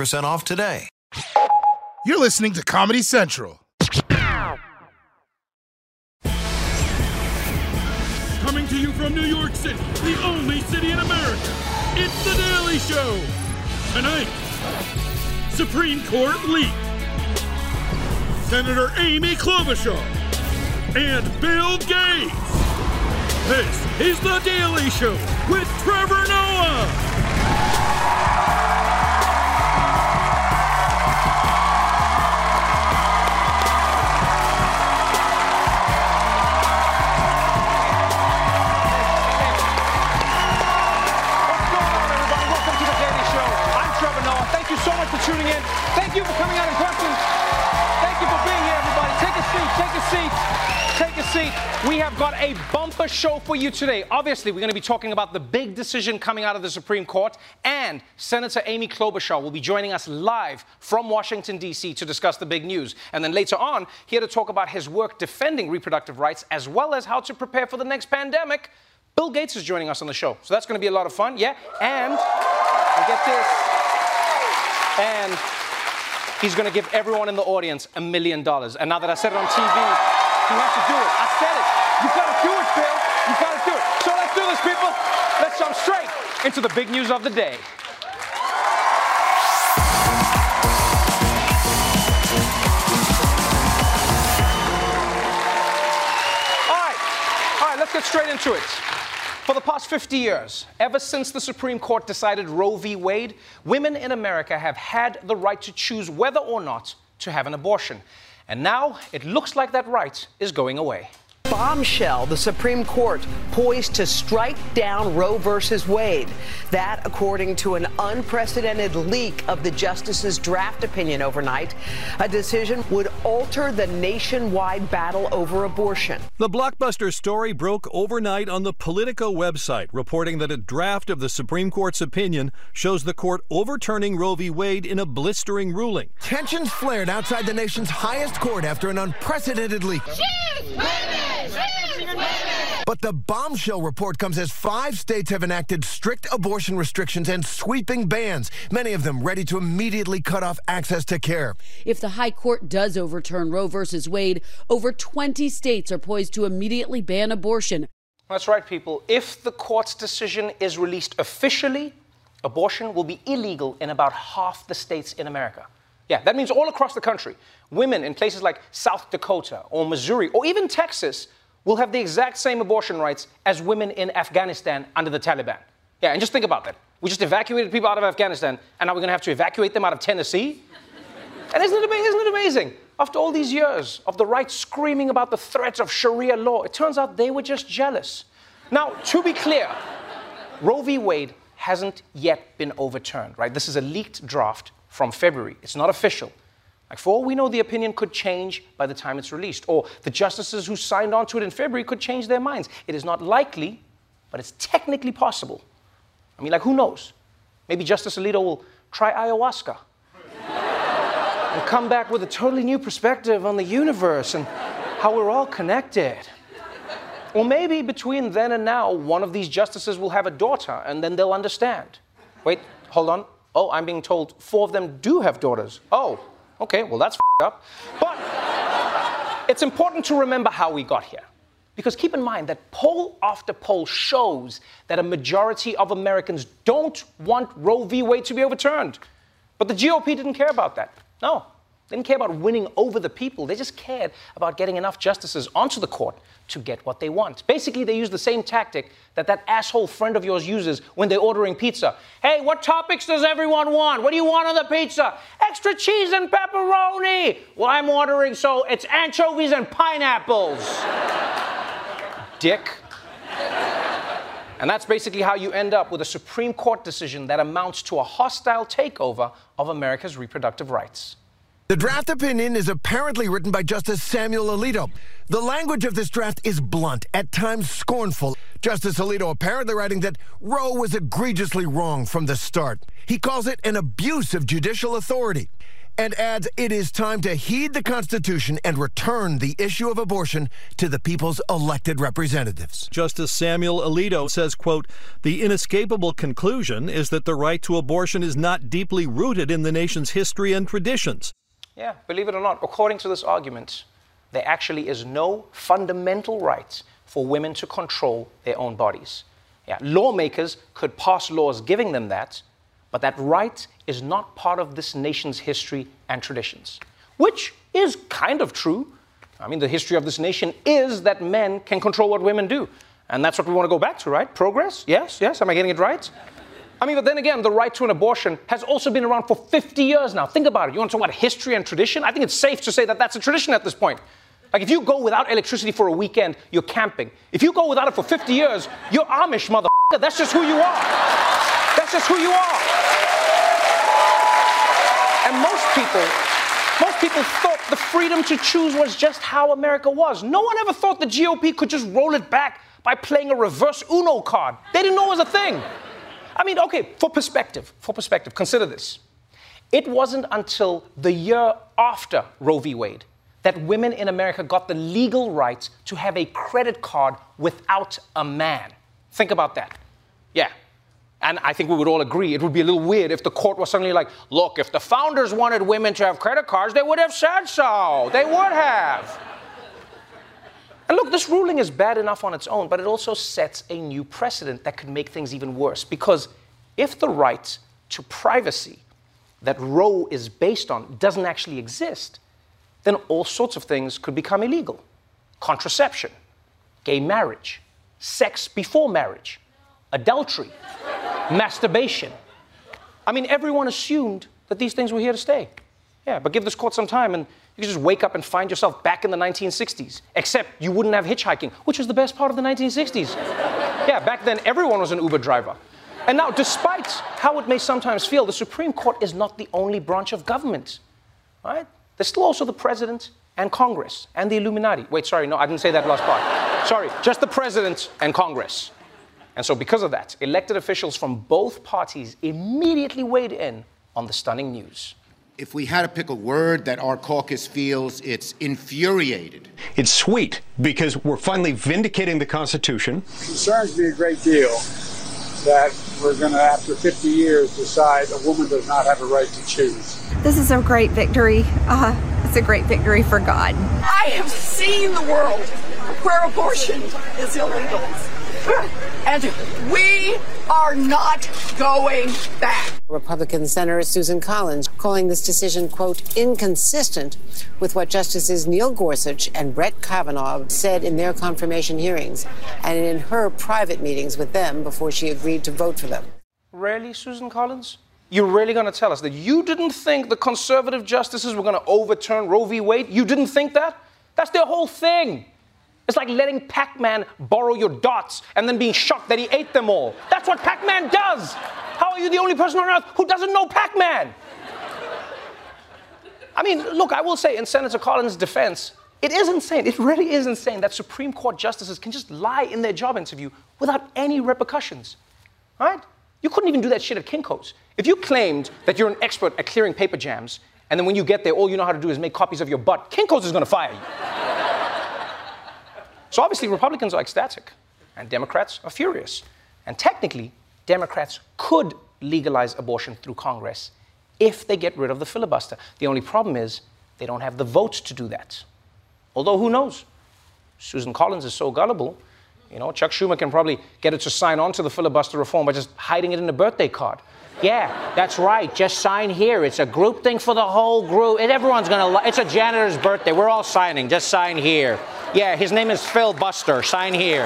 off today. You're listening to Comedy Central. Coming to you from New York City, the only city in America, it's The Daily Show. Tonight, Supreme Court leak. Senator Amy Klobuchar and Bill Gates. This is The Daily Show with Trevor Noah. For tuning in. Thank you for coming out in person. Thank you for being here, everybody. Take a seat. Take a seat. Take a seat. We have got a bumper show for you today. Obviously, we're going to be talking about the big decision coming out of the Supreme Court, and Senator Amy Klobuchar will be joining us live from Washington, D.C. to discuss the big news. And then later on, here to talk about his work defending reproductive rights as well as how to prepare for the next pandemic. Bill Gates is joining us on the show. So that's going to be a lot of fun. Yeah. And, and get this. And he's going to give everyone in the audience a million dollars. And now that I said it on TV, he has to do it. I said it. You've got to do it, Bill. You've got to do it. So let's do this, people. Let's jump straight into the big news of the day. All right. All right, let's get straight into it. For the past 50 years, ever since the Supreme Court decided Roe v. Wade, women in America have had the right to choose whether or not to have an abortion. And now it looks like that right is going away. Bombshell the Supreme Court poised to strike down Roe versus Wade. That, according to an unprecedented leak of the justice's draft opinion overnight, a decision would alter the nationwide battle over abortion. The blockbuster story broke overnight on the Politico website, reporting that a draft of the Supreme Court's opinion shows the court overturning Roe v. Wade in a blistering ruling. Tensions flared outside the nation's highest court after an unprecedented leak. But the bombshell report comes as five states have enacted strict abortion restrictions and sweeping bans, many of them ready to immediately cut off access to care. If the High Court does overturn Roe versus Wade, over 20 states are poised to immediately ban abortion. That's right, people. If the court's decision is released officially, abortion will be illegal in about half the states in America. Yeah, that means all across the country, women in places like South Dakota or Missouri or even Texas will have the exact same abortion rights as women in Afghanistan under the Taliban. Yeah, and just think about that. We just evacuated people out of Afghanistan, and now we're going to have to evacuate them out of Tennessee? And isn't it, isn't it amazing? After all these years of the right screaming about the threats of Sharia law, it turns out they were just jealous. Now, to be clear, Roe v. Wade hasn't yet been overturned, right? This is a leaked draft from February. It's not official. Like, for all we know, the opinion could change by the time it's released, or the justices who signed on to it in February could change their minds. It is not likely, but it's technically possible. I mean, like, who knows? Maybe Justice Alito will try ayahuasca and come back with a totally new perspective on the universe and how we're all connected. Or maybe between then and now, one of these justices will have a daughter and then they'll understand. Wait, hold on. Oh, I'm being told four of them do have daughters. Oh, okay, well, that's up. But it's important to remember how we got here. Because keep in mind that poll after poll shows that a majority of Americans don't want Roe v. Wade to be overturned. But the GOP didn't care about that. No. They didn't care about winning over the people. They just cared about getting enough justices onto the court to get what they want. Basically, they use the same tactic that that asshole friend of yours uses when they're ordering pizza. Hey, what topics does everyone want? What do you want on the pizza? Extra cheese and pepperoni. Well, I'm ordering so it's anchovies and pineapples. Dick. And that's basically how you end up with a Supreme Court decision that amounts to a hostile takeover of America's reproductive rights. The draft opinion is apparently written by Justice Samuel Alito. The language of this draft is blunt, at times scornful. Justice Alito apparently writing that Roe was egregiously wrong from the start. He calls it an abuse of judicial authority and adds it is time to heed the Constitution and return the issue of abortion to the people's elected representatives. Justice Samuel Alito says, quote, the inescapable conclusion is that the right to abortion is not deeply rooted in the nation's history and traditions. Yeah, believe it or not, according to this argument, there actually is no fundamental right for women to control their own bodies. Yeah, lawmakers could pass laws giving them that, but that right is not part of this nation's history and traditions, which is kind of true. I mean, the history of this nation is that men can control what women do. And that's what we want to go back to, right? Progress? Yes, yes. Am I getting it right? I mean, but then again, the right to an abortion has also been around for 50 years now. Think about it. You want to talk about history and tradition? I think it's safe to say that that's a tradition at this point. Like, if you go without electricity for a weekend, you're camping. If you go without it for 50 years, you're Amish, mother. That's just who you are. That's just who you are. And most people, most people thought the freedom to choose was just how America was. No one ever thought the GOP could just roll it back by playing a reverse Uno card. They didn't know it was a thing. I mean, okay, for perspective, for perspective, consider this. It wasn't until the year after Roe v. Wade that women in America got the legal right to have a credit card without a man. Think about that. Yeah. And I think we would all agree it would be a little weird if the court was suddenly like, look, if the founders wanted women to have credit cards, they would have said so. They would have. And look, this ruling is bad enough on its own, but it also sets a new precedent that could make things even worse. Because if the right to privacy that Roe is based on doesn't actually exist, then all sorts of things could become illegal contraception, gay marriage, sex before marriage, adultery, masturbation. I mean, everyone assumed that these things were here to stay. Yeah, but give this court some time and you could just wake up and find yourself back in the 1960s, except you wouldn't have hitchhiking, which was the best part of the 1960s. yeah, back then everyone was an Uber driver. And now, despite how it may sometimes feel, the Supreme Court is not the only branch of government, right? There's still also the president and Congress and the Illuminati. Wait, sorry, no, I didn't say that last part. sorry, just the president and Congress. And so, because of that, elected officials from both parties immediately weighed in on the stunning news if we had to pick a word that our caucus feels, it's infuriated. It's sweet because we're finally vindicating the Constitution. It concerns me a great deal that we're going to, after 50 years, decide a woman does not have a right to choose. This is a great victory. Uh, it's a great victory for God. I have seen the world where abortion is illegal. And we are not going back. Republican Senator Susan Collins calling this decision, quote, inconsistent with what Justices Neil Gorsuch and Brett Kavanaugh said in their confirmation hearings and in her private meetings with them before she agreed to vote for them. Really, Susan Collins? You're really going to tell us that you didn't think the conservative justices were going to overturn Roe v. Wade? You didn't think that? That's their whole thing. It's like letting Pac Man borrow your dots and then being shocked that he ate them all. That's what Pac Man does. How are you the only person on earth who doesn't know Pac Man? I mean, look, I will say in Senator Collins' defense, it is insane. It really is insane that Supreme Court justices can just lie in their job interview without any repercussions. Right? You couldn't even do that shit at Kinko's. If you claimed that you're an expert at clearing paper jams, and then when you get there, all you know how to do is make copies of your butt, Kinko's is gonna fire you. So obviously, Republicans are ecstatic, and Democrats are furious. And technically, Democrats could legalize abortion through Congress if they get rid of the filibuster. The only problem is they don't have the votes to do that. Although, who knows? Susan Collins is so gullible. You know, Chuck Schumer can probably get her to sign on to the filibuster reform by just hiding it in a birthday card. Yeah, that's right. Just sign here. It's a group thing for the whole group. And everyone's gonna. Lo- it's a janitor's birthday. We're all signing. Just sign here. Yeah, his name is Phil Buster. Sign here.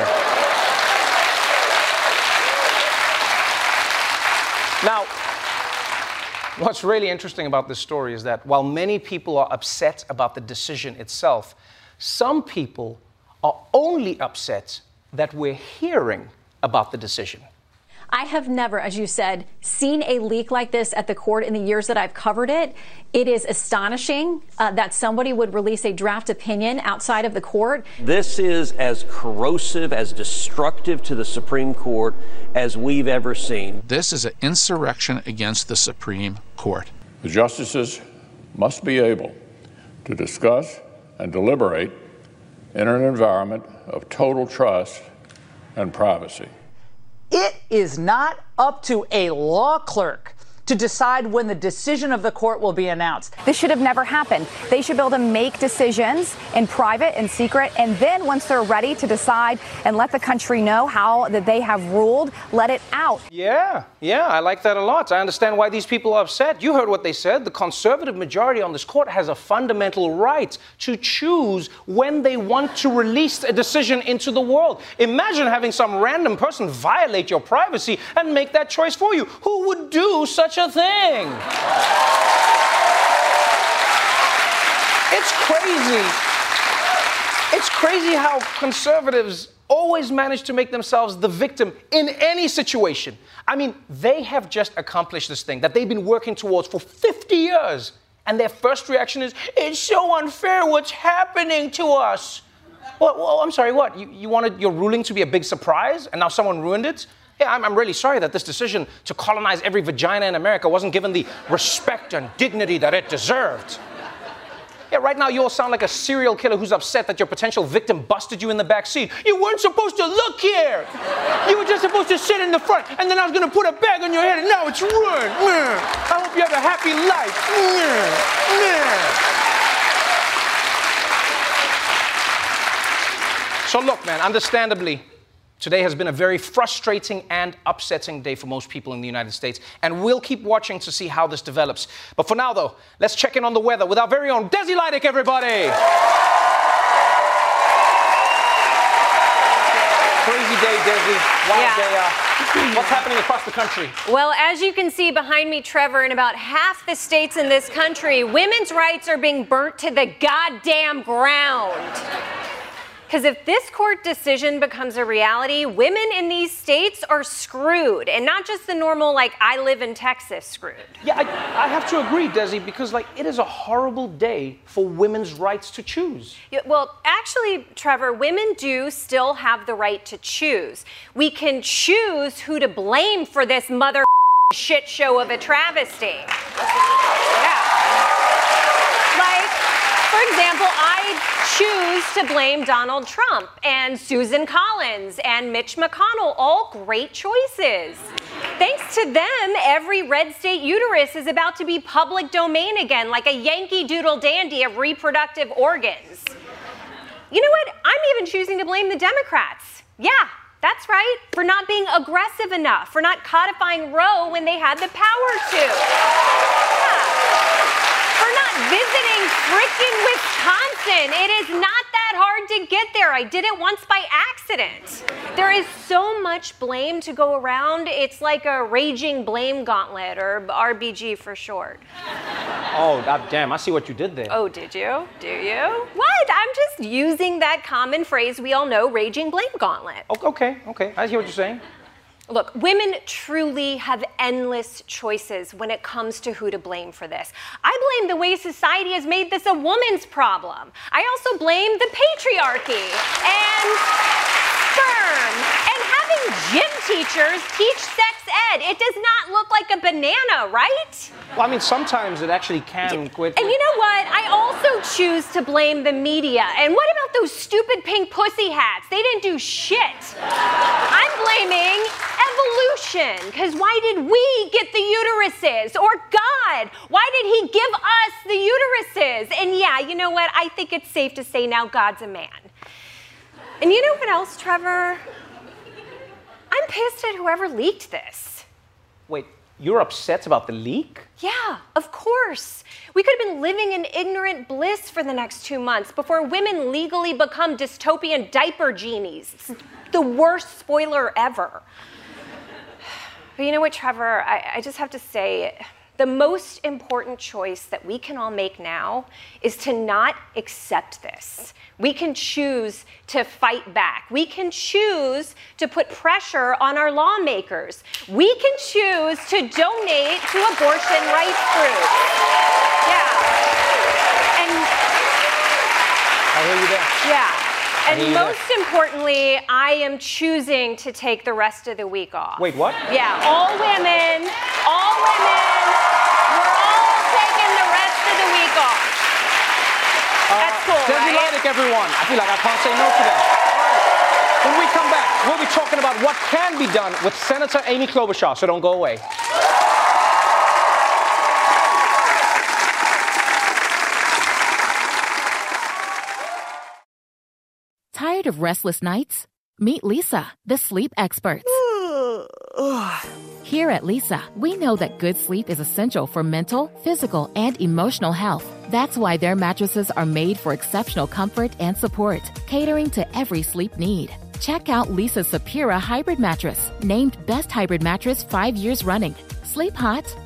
Now, what's really interesting about this story is that while many people are upset about the decision itself, some people are only upset that we're hearing about the decision. I have never, as you said, seen a leak like this at the court in the years that I've covered it. It is astonishing uh, that somebody would release a draft opinion outside of the court. This is as corrosive, as destructive to the Supreme Court as we've ever seen. This is an insurrection against the Supreme Court. The justices must be able to discuss and deliberate in an environment of total trust and privacy. It is not up to a law clerk to decide when the decision of the court will be announced. This should have never happened. They should be able to make decisions in private and secret, and then once they're ready to decide and let the country know how that they have ruled, let it out. Yeah, yeah, I like that a lot. I understand why these people are upset. You heard what they said. The conservative majority on this court has a fundamental right to choose when they want to release a decision into the world. Imagine having some random person violate your privacy and make that choice for you. Who would do such a thing? It's crazy. It's crazy how conservatives always manage to make themselves the victim in any situation. I mean, they have just accomplished this thing that they've been working towards for 50 years. And their first reaction is, it's so unfair what's happening to us. Well, well I'm sorry, what? You, you wanted your ruling to be a big surprise and now someone ruined it? Yeah, I'm, I'm really sorry that this decision to colonize every vagina in America wasn't given the respect and dignity that it deserved. Yeah, right now you all sound like a serial killer who's upset that your potential victim busted you in the back seat. You weren't supposed to look here. You were just supposed to sit in the front, and then I was gonna put a bag on your head, and now it's ruined. I hope you have a happy life. So look, man, understandably, Today has been a very frustrating and upsetting day for most people in the United States, and we'll keep watching to see how this develops. But for now, though, let's check in on the weather with our very own Desi Lydic, everybody! Crazy day, Desi. Wild Yeah. day. Uh, what's happening across the country? Well, as you can see behind me, Trevor, in about half the states in this country, women's rights are being burnt to the goddamn ground. Because if this court decision becomes a reality, women in these states are screwed. And not just the normal, like, I live in Texas screwed. Yeah, I, I have to agree, Desi, because like it is a horrible day for women's rights to choose. Yeah, Well, actually, Trevor, women do still have the right to choose. We can choose who to blame for this mother shit show of a travesty. Yeah. Example, I choose to blame Donald Trump and Susan Collins and Mitch McConnell, all great choices. Thanks to them, every red state uterus is about to be public domain again, like a Yankee Doodle dandy of reproductive organs. You know what? I'm even choosing to blame the Democrats. Yeah, that's right, for not being aggressive enough, for not codifying Roe when they had the power to. Yeah. For not visiting frickin' Wisconsin. It is not that hard to get there. I did it once by accident. There is so much blame to go around. It's like a raging blame gauntlet, or RBG for short. Oh, damn, I see what you did there. Oh, did you? Do you? What? I'm just using that common phrase we all know, raging blame gauntlet. Okay, okay, I hear what you're saying. Look, women truly have endless choices when it comes to who to blame for this. I blame the way society has made this a woman's problem. I also blame the patriarchy and sperm and having gym teachers teach ed. It does not look like a banana, right? Well, I mean, sometimes it actually can quit. And you know what? I also choose to blame the media. And what about those stupid pink pussy hats? They didn't do shit. I'm blaming evolution. Because why did we get the uteruses? Or God, why did He give us the uteruses? And yeah, you know what? I think it's safe to say now God's a man. And you know what else, Trevor? I'm pissed at whoever leaked this. Wait, You're upset about the leak? Yeah, of course. We could have been living in ignorant bliss for the next two months before women legally become dystopian diaper genies. It's the worst spoiler ever. But you know what, Trevor? I, I just have to say, the most important choice that we can all make now is to not accept this. We can choose to fight back. We can choose to put pressure on our lawmakers. We can choose to donate to abortion rights groups. Yeah. And I hear you there. yeah. And most importantly, I am choosing to take the rest of the week off. Wait, what? Yeah, all women, all women, we're all taking the rest of the week off. That's cool, Desi right? Lydic, everyone. I feel like I can't say no to that. When we come back, we'll be talking about what can be done with Senator Amy Klobuchar, so don't go away. Tired of restless nights? Meet Leesa, the sleep experts. Here at Leesa, we know that good sleep is essential for mental, physical, and emotional health. That's why their mattresses are made for exceptional comfort and support, catering to every sleep need. Check out Leesa's Sapira Hybrid Mattress, named Best Hybrid Mattress five years running. Sleep hot?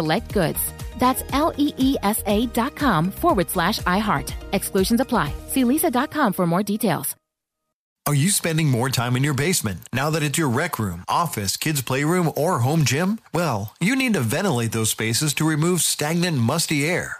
select goods. That's L E E S A dot com forward slash iHeart. Exclusions apply. See leesa.com for more details. Are you spending more time in your basement now that it's your rec room, office, kids' playroom, or home gym? Well, you need to ventilate those spaces to remove stagnant, musty air.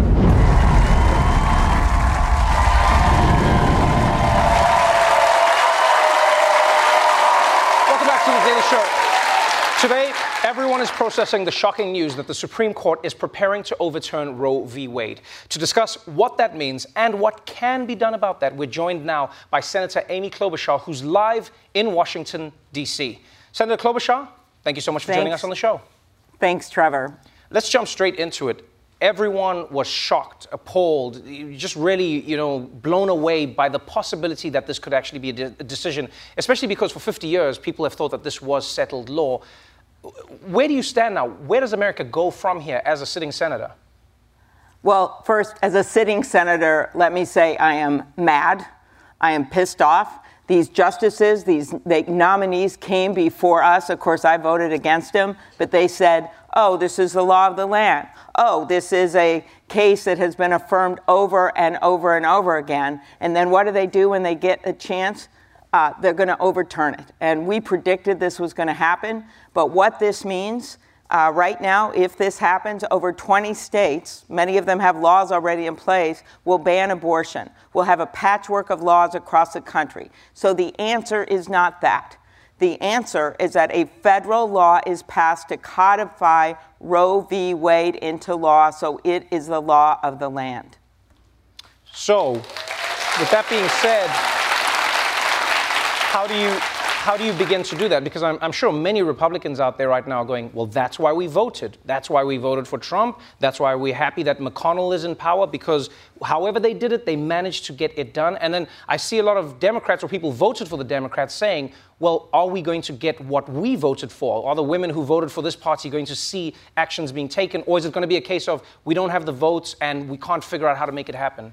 Show. Today, everyone is processing the shocking news that the Supreme Court is preparing to overturn Roe v. Wade. To discuss what that means and what can be done about that, we're joined now by Senator Amy Klobuchar, who's live in Washington, D.C. Senator Klobuchar, thank you so much for joining us on the show. Thanks, Trevor. Let's jump straight into it. Everyone was shocked, appalled, just really, you know, blown away by the possibility that this could actually be a, de- a decision, especially because for 50 years people have thought that this was settled law. Where do you stand now? Where does America go from here as a sitting senator? Well, first, as a sitting senator, let me say I am mad. I am pissed off. These justices, these nominees came before us. Of course, I voted against them, but they said, oh, this is the law of the land. Oh, this is a case that has been affirmed over and over and over again. And then what do they do when they get a chance? Uh, they're going to overturn it. And we predicted this was going to happen. But what this means uh, right now, if this happens, over 20 states, many of them have laws already in place, will ban abortion. We'll have a patchwork of laws across the country. So the answer is not that. The answer is that a federal law is passed to codify Roe v. Wade into law, so it is the law of the land. So, with that being said, how do you how do you begin to do that? Because I'm, I'm sure many Republicans out there right now are going, well, that's why we voted. That's why we voted for Trump. That's why we're happy that McConnell is in power because however they did it, they managed to get it done. And then I see a lot of Democrats or people voted for the Democrats saying, well, are we going to get what we voted for? Are the women who voted for this party going to see actions being taken? Or is it going to be a case of we don't have the votes and we can't figure out how to make it happen?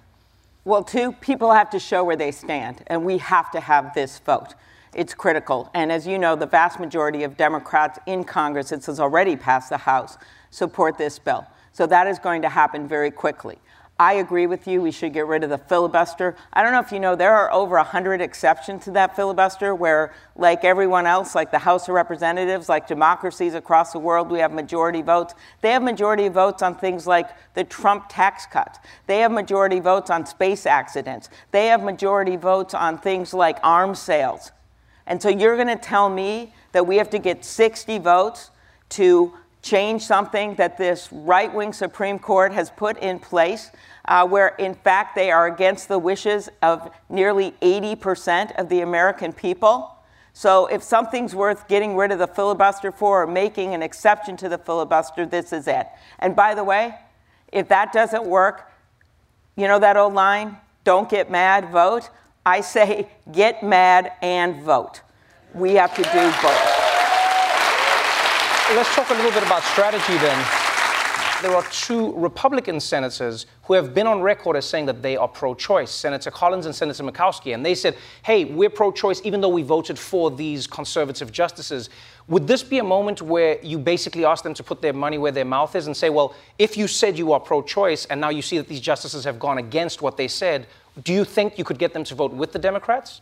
Well, two, people have to show where they stand, and we have to have this vote. It's critical. And as you know, the vast majority of Democrats in Congress, it has already passed the House, support this bill. So that is going to happen very quickly. I agree with you. We should get rid of the filibuster. I don't know if you know, there are over 100 exceptions to that filibuster where, like everyone else, like the House of Representatives, like democracies across the world, we have majority votes. They have majority votes on things like the Trump tax cut. They have majority votes on space accidents. They have majority votes on things like arms sales. And so you're going to tell me that we have to get 60 votes to change something that this right wing Supreme Court has put in place, uh, where in fact they are against the wishes of nearly 80% of the American people. So if something's worth getting rid of the filibuster for or making an exception to the filibuster, this is it. And by the way, if that doesn't work, you know that old line, don't get mad, vote? I say get mad and vote. We have to do both let's talk a little bit about strategy then. There are two Republican senators who have been on record as saying that they are pro choice Senator Collins and Senator Murkowski. And they said, hey, we're pro choice even though we voted for these conservative justices. Would this be a moment where you basically ask them to put their money where their mouth is and say, well, if you said you are pro choice and now you see that these justices have gone against what they said, do you think you could get them to vote with the Democrats?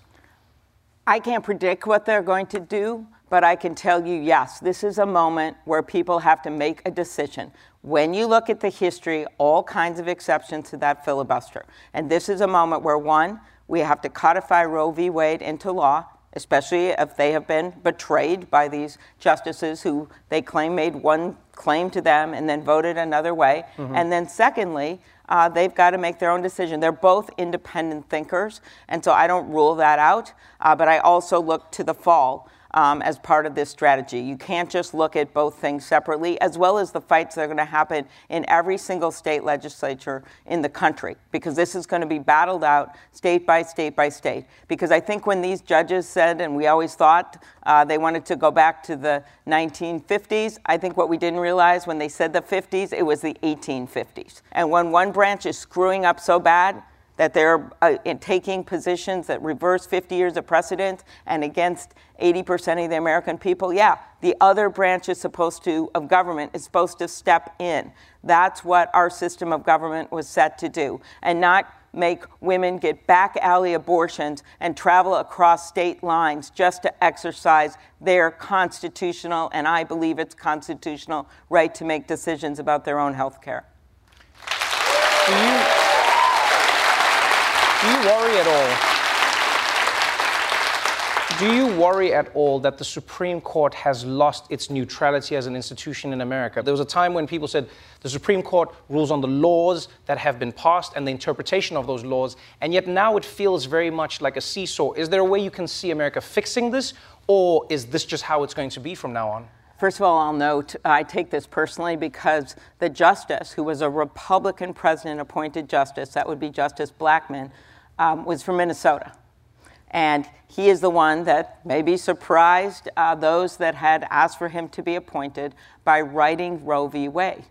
I can't predict what they're going to do. But I can tell you, yes, this is a moment where people have to make a decision. When you look at the history, all kinds of exceptions to that filibuster. And this is a moment where, one, we have to codify Roe v. Wade into law, especially if they have been betrayed by these justices who they claim made one claim to them and then voted another way. Mm-hmm. And then, secondly, uh, they've got to make their own decision. They're both independent thinkers, and so I don't rule that out. Uh, but I also look to the fall um, as part of this strategy. You can't just look at both things separately, as well as the fights that are going to happen in every single state legislature in the country, because this is going to be battled out state by state by state. Because I think when these judges said, and we always thought uh, they wanted to go back to the 1950s, I think what we didn't realize when they said the 50s, it was the 1850s. And when one branch is screwing up so bad, that they're uh, taking positions that reverse 50 years of precedent and against 80% of the American people, yeah, the other branch is supposed to, of government, is supposed to step in. That's what our system of government was set to do, and not make women get back alley abortions and travel across state lines just to exercise their constitutional, and I believe it's constitutional, right to make decisions about their own health care. Do you, worry at all do you worry at all that the Supreme Court has lost its neutrality as an institution in America? There was a time when people said the Supreme Court rules on the laws that have been passed and the interpretation of those laws, and yet now it feels very much like a seesaw. Is there a way you can see America fixing this, or is this just how it's going to be from now on? First of all, I'll note I take this personally because the justice, who was a Republican president appointed justice, that would be Justice Blackmun, um, was from Minnesota. And he is the one that maybe surprised uh, those that had asked for him to be appointed by writing Roe v. Wade.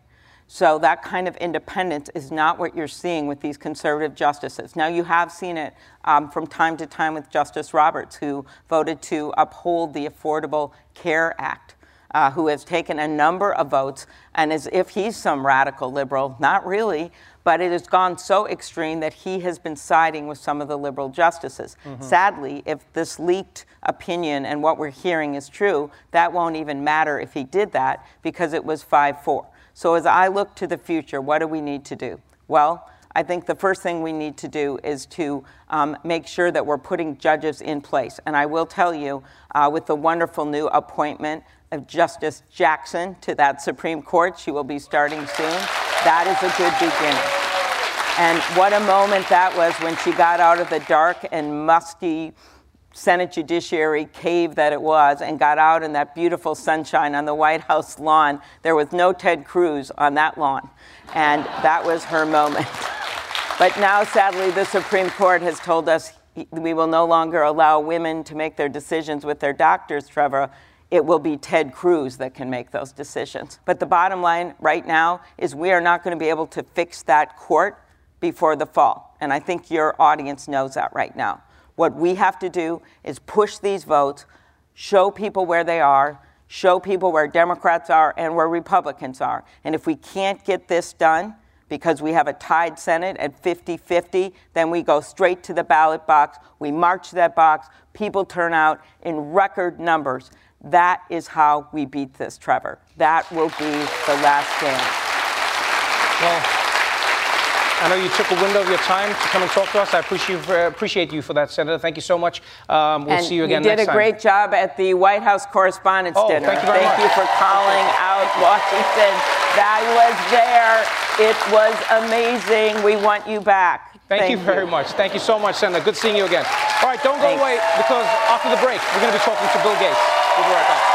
So that kind of independence is not what you're seeing with these conservative justices. Now, you have seen it um, from time to time with Justice Roberts, who voted to uphold the Affordable Care Act. Uh, who has taken a number of votes, and as if he's some radical liberal, not really, but it has gone so extreme that he has been siding with some of the liberal justices. Mm-hmm. Sadly, if this leaked opinion and what we're hearing is true, that won't even matter if he did that because it was 5 4. So as I look to the future, what do we need to do? Well, I think the first thing we need to do is to um, make sure that we're putting judges in place. And I will tell you, uh, with the wonderful new appointment of Justice Jackson to that Supreme Court, she will be starting soon. That is a good beginning. And what a moment that was when she got out of the dark and musty Senate Judiciary cave that it was and got out in that beautiful sunshine on the White House lawn. There was no Ted Cruz on that lawn. And that was her moment. But now, sadly, the Supreme Court has told us we will no longer allow women to make their decisions with their doctors, Trevor it will be Ted Cruz that can make those decisions. But the bottom line right now is we are not going to be able to fix that court before the fall. And I think your audience knows that right now. What we have to do is push these votes, show people where they are, show people where Democrats are and where Republicans are. And if we can't get this done because we have a tied Senate at 50 50. Then we go straight to the ballot box. We march that box. People turn out in record numbers. That is how we beat this, Trevor. That will be the last dance. Well, I know you took a window of your time to come and talk to us. I appreciate, uh, appreciate you for that, Senator. Thank you so much. Um, we'll and see you again You did next a time. great job at the White House Correspondents' Oh, Dinner. thank you very much. you for calling out Washington. That was there. It was amazing. We want you back. Thank, you very much. Thank you so much, Senator. Good seeing you again. All right, don't go Thanks. away because after the break, we're going to be talking to Bill Gates. We'll be right back.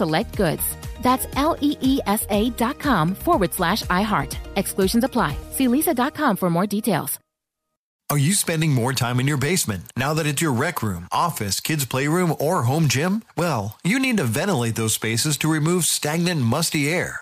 select goods. That's L E E S A dot com forward slash iHeart. Exclusions apply. See leesa.com for more details. Are you spending more time in your basement now that it's your rec room, office, kids' playroom, or home gym? Well, you need to ventilate those spaces to remove stagnant, musty air.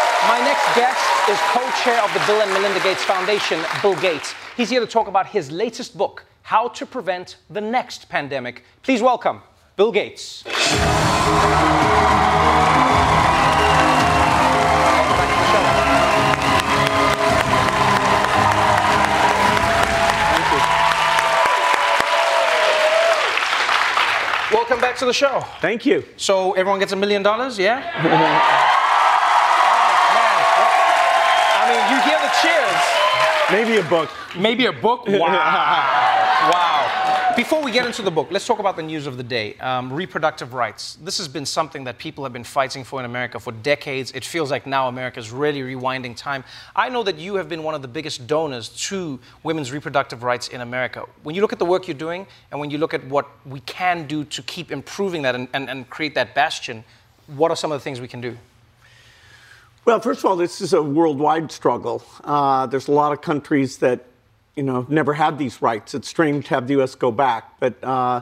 My next guest is co-chair of the Bill and Melinda Gates Foundation, Bill Gates. He's here to talk about his latest book, How to Prevent the Next Pandemic. Please welcome Bill Gates. Welcome back to the show. Thank you. So everyone gets a million dollars, yeah? Maybe a book. Maybe a book? Wow. wow. Before we get into the book, let's talk about the news of the day um, reproductive rights. This has been something that people have been fighting for in America for decades. It feels like now America is really rewinding time. I know that you have been one of the biggest donors to women's reproductive rights in America. When you look at the work you're doing and when you look at what we can do to keep improving that and, and, and create that bastion, what are some of the things we can do? Well, first of all, this is a worldwide struggle. Uh, there's a lot of countries that, you know, never had these rights. It's strange to have the U.S. go back, but uh,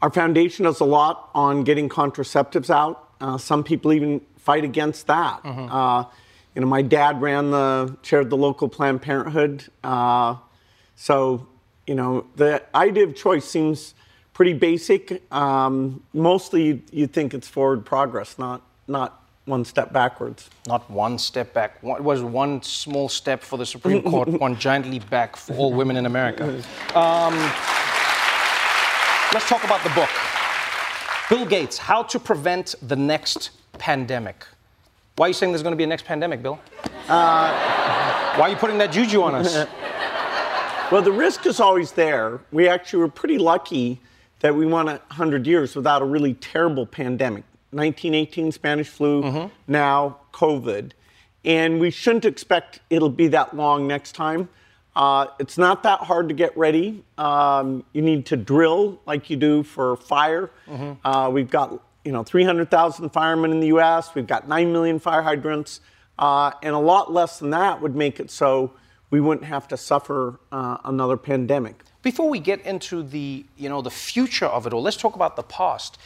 our foundation does a lot on getting contraceptives out. Uh, some people even fight against that. Mhm. Uh, you know, my dad ran the chaired the local Planned Parenthood, uh, so you know the idea of choice seems pretty basic. Um, mostly, you you think it's forward progress, not not one step backwards. Not one step back. One, it was one small step for the Supreme Court, one giant leap back for all women in America. Um, let's talk about the book. Bill Gates, How to Prevent the Next Pandemic. Why are you saying there's going to be a next pandemic, Bill? Why are you putting that juju on us? well, the risk is always there. We actually were pretty lucky that we went 100 years without a really terrible pandemic. 1918 Spanish flu, now COVID. And we shouldn't expect it'll be that long next time. Uh, it's not that hard to get ready. Um, you need to drill like you do for fire. Uh, we've got you know 300,000 firemen in the U.S. We've got 9 million fire hydrants, uh, and a lot less than that would make it so we wouldn't have to suffer uh, another pandemic. Before we get into the, you know, the future of it all, let's talk about the past.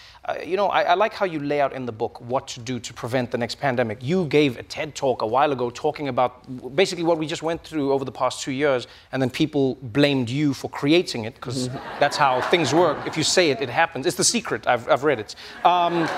You know, I, I, like how you lay out in the book what to do to prevent the next pandemic. You gave a TED talk a while ago talking about basically what we just went through over the past two years, and then people blamed you for creating it because mm-hmm. that's how things work. If you say it, it happens. It's the secret. I've, I've read it. Um,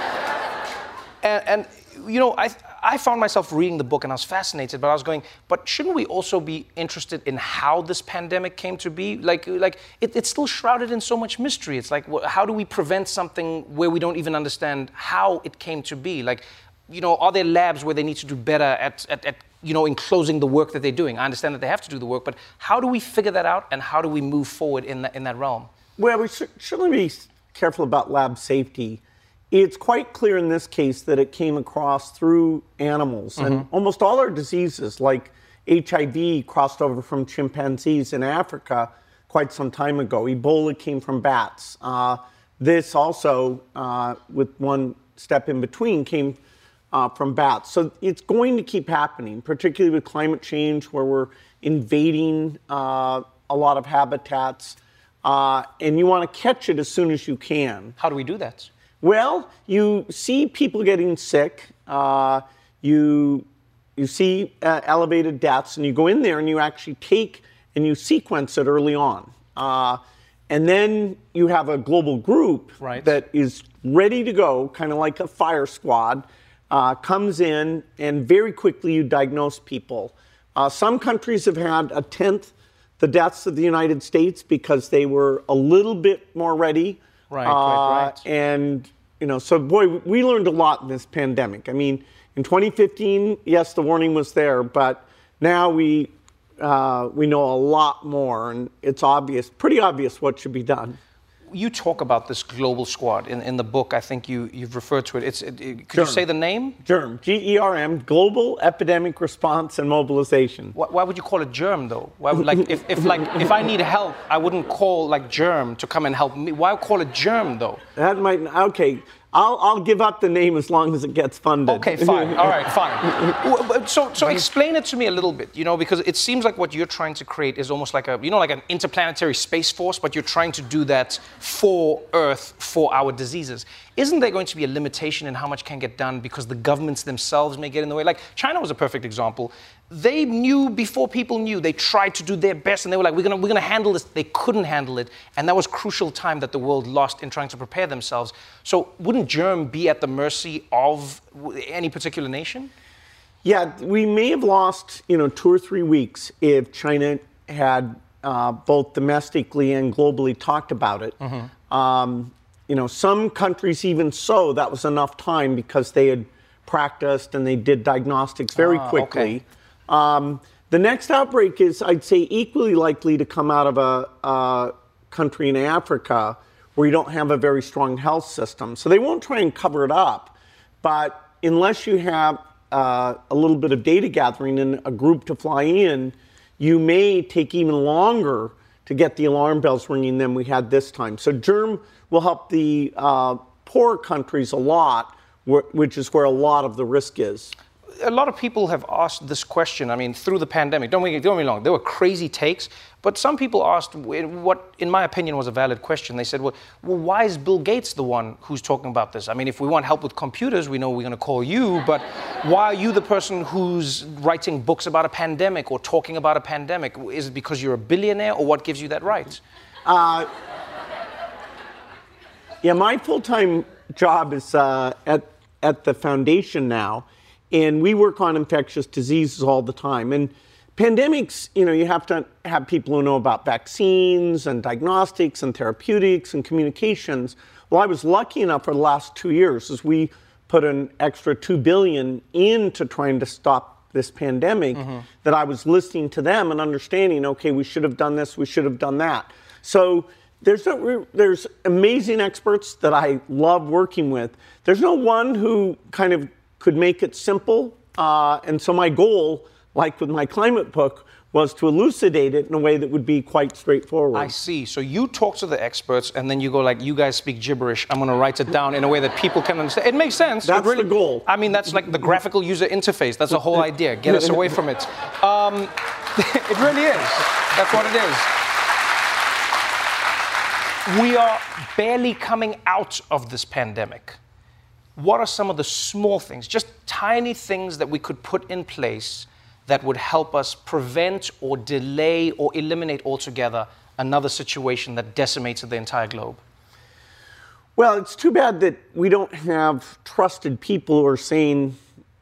and, and, you know, I, I found myself reading the book and I was fascinated, but I was going, but shouldn't we also be interested in how this pandemic came to be? Like, like it, it's still shrouded in so much mystery. It's like, how do we prevent something where we don't even understand how it came to be? Like, you know, are there labs where they need to do better at, at, at you know, enclosing the work that they're doing? I understand that they have to do the work, but how do we figure that out and how do we move forward in that, in that realm? Well, we should certainly be careful about lab safety it's quite clear in this case that it came across through animals. Mm-hmm. And almost all our diseases, like HIV, crossed over from chimpanzees in Africa quite some time ago. Ebola came from bats. Uh, this also, uh, with one step in between, came uh, from bats. So it's going to keep happening, particularly with climate change, where we're invading uh, a lot of habitats. Uh, and you want to catch it as soon as you can. How do we do that? Well, you see people getting sick. Uh, you you see uh, elevated deaths, and you go in there and you actually take and you sequence it early on. Uh, and then you have a global group right. that is ready to go, kind of like a fire squad, uh, comes in, and very quickly you diagnose people. Uh, some countries have had a tenth the deaths of the United States because they were a little bit more ready Right, uh, right, right. And, you know, so boy, we learned a lot in this pandemic. I mean, in 2015, yes, the warning was there, but now we, uh, we know a lot more, and it's obvious, pretty obvious what should be done you talk about this global squad in, in the book. I think you, you've referred to it. It's, it, it, could GERM. you say the name? GERM, G E R M, Global Epidemic Response and Mobilization. Why, why would you call it GERM though? Why would, like, if, if, like, if I need help, I wouldn't call like GERM to come and help me. Why call it GERM though? That might, okay. I'll, I'll give up the name as long as it gets funded. Okay, fine. All right, fine. So, so explain it to me a little bit, you know, because it seems like what you're trying to create is almost like a, you know, like an interplanetary space force, but you're trying to do that for Earth, for our diseases. Isn't there going to be a limitation in how much can get done because the governments themselves may get in the way? Like China was a perfect example they knew before people knew. They tried to do their best and they were like, we're going we're gonna handle this. They couldn't handle it. And that was crucial time that the world lost in trying to prepare themselves. So wouldn't germ be at the mercy of any particular nation? Yeah, we may have lost, you know, two or three weeks if China had uh, both domestically and globally talked about it. Mm-hmm. Um, you know, some countries even so, that was enough time because they had practiced and they did diagnostics very ah, quickly. Okay. Um, the next outbreak is, I'd say, equally likely to come out of a, a, country in Africa where you don't have a very strong health system. So they won't try and cover it up. But unless you have uh, a little bit of data gathering and a group to fly in, you may take even longer to get the alarm bells ringing than we had this time. So germ will help the uh, poor countries a lot, which is where a lot of the risk is a lot of people have asked this question. I mean, through the pandemic. Don't get, me wrong. There were crazy takes, but some people asked what, in my opinion, was a valid question. They said, "Well, well why is Bill Gates the one who's talking about this? I mean, if we want help with computers, we know we're going to call you. But why are you the person who's writing books about a pandemic or talking about a pandemic? Is it because you're a billionaire, or what gives you that right?" Uh, yeah, my full-time job is uh, at at the foundation now and we work on infectious diseases all the time. And pandemics, you know, you have to have people who know about vaccines and diagnostics and therapeutics and communications. Well, I was lucky enough for the last two years as we put an extra two billion into trying to stop this pandemic mm-hmm. that I was listening to them and understanding, okay, we should have done this, we should have done that. So there's a, there's amazing experts that I love working with. There's no one who kind of could make it simple. Uh, and so my goal, like with my climate book, was to elucidate it in a way that would be quite straightforward. I see. So you talk to the experts, and then you go like, "You guys speak gibberish. I'm going to write it down in a way that people can understand." It makes sense. That's really, the goal. I mean, that's like the graphical user interface. That's the whole idea. Get us away from it. Um, it really is. That's what it is. We are barely coming out of this pandemic. What are some of the small things, just tiny things that we could put in place that would help us prevent or delay or eliminate altogether another situation that decimates the entire globe? Well, it's too bad that we don't have trusted people who are saying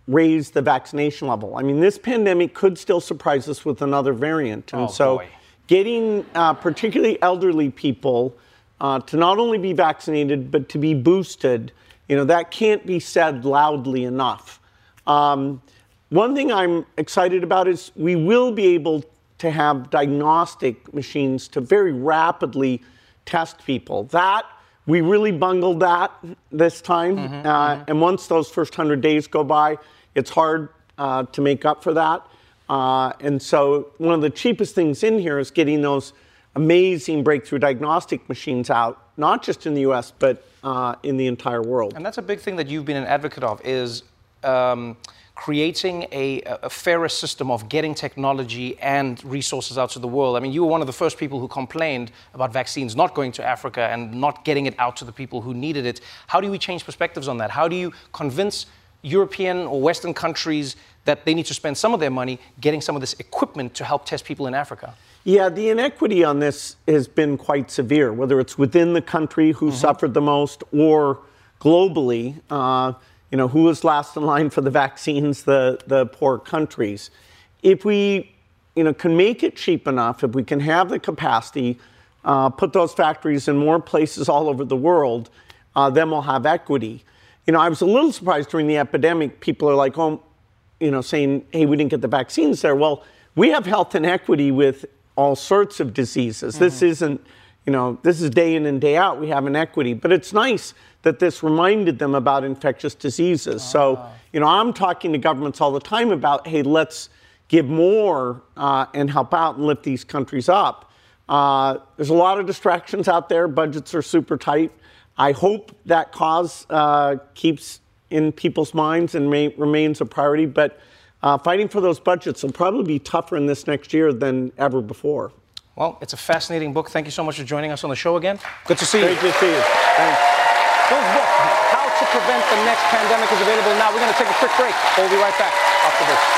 raise the vaccination level. I mean, this pandemic could still surprise us with another variant. And Oh, so, boy. getting uh, particularly elderly people uh, to not only be vaccinated, but to be boosted, you know, that can't be said loudly enough. Um, one thing I'm excited about is we will be able to have diagnostic machines to very rapidly test people. That we really bungled that this time, uh, and once those first hundred days go by, it's hard uh, to make up for that. Uh, and so, one of the cheapest things in here is getting those amazing breakthrough diagnostic machines out, not just in the U.S. but uh, in the entire world. And that's a big thing that you've been an advocate of is um, creating a, a fairer system of getting technology and resources out to the world. I mean, you were one of the first people who complained about vaccines not going to Africa and not getting it out to the people who needed it. How do we change perspectives on that? How do you convince European or Western countries that they need to spend some of their money getting some of this equipment to help test people in Africa? Yeah, the inequity on this has been quite severe, whether it's within the country who suffered the most or globally. Uh, you know, who was last in line for the vaccines? The, the poor countries. If we, you know, can make it cheap enough, if we can have the capacity, uh, put those factories in more places all over the world, uh, then we'll have equity. You know, I was a little surprised during the epidemic. People are like, oh, you know, saying, hey, we didn't get the vaccines there. Well, we have health inequity with all sorts of diseases. This isn't, you know, this is day in and day out. We have inequity. But it's nice that this reminded them about infectious diseases. So, you know, I'm talking to governments all the time about, hey, let's give more uh, and help out and lift these countries up. Uh, there's a lot of distractions out there. Budgets are super tight. I hope that cause uh, keeps in people's minds and may, remains a priority. But uh, fighting for those budgets will probably be tougher in this next year than ever before. Well, it's a fascinating book. Thank you so much for joining us on the show again. Good to see Great you. to see you. Thanks. Bill's book, How to Prevent the Next Pandemic, is available now. We're going to take a quick break. We'll be right back after this.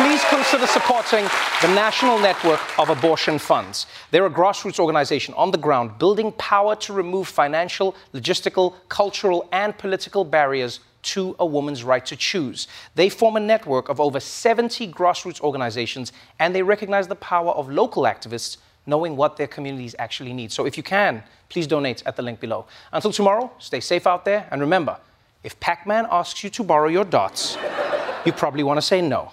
please consider supporting the National Network of Abortion Funds. They're a grassroots organization on the ground building power to remove financial, logistical, cultural, and political barriers to a woman's right to choose. They form a network of over 70 grassroots organizations, and they recognize the power of local activists knowing what their communities actually need. So if you can, please donate at the link below. Until tomorrow, stay safe out there, and remember, if Pac Man asks you to borrow your dots, you probably want to say no.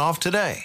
off today.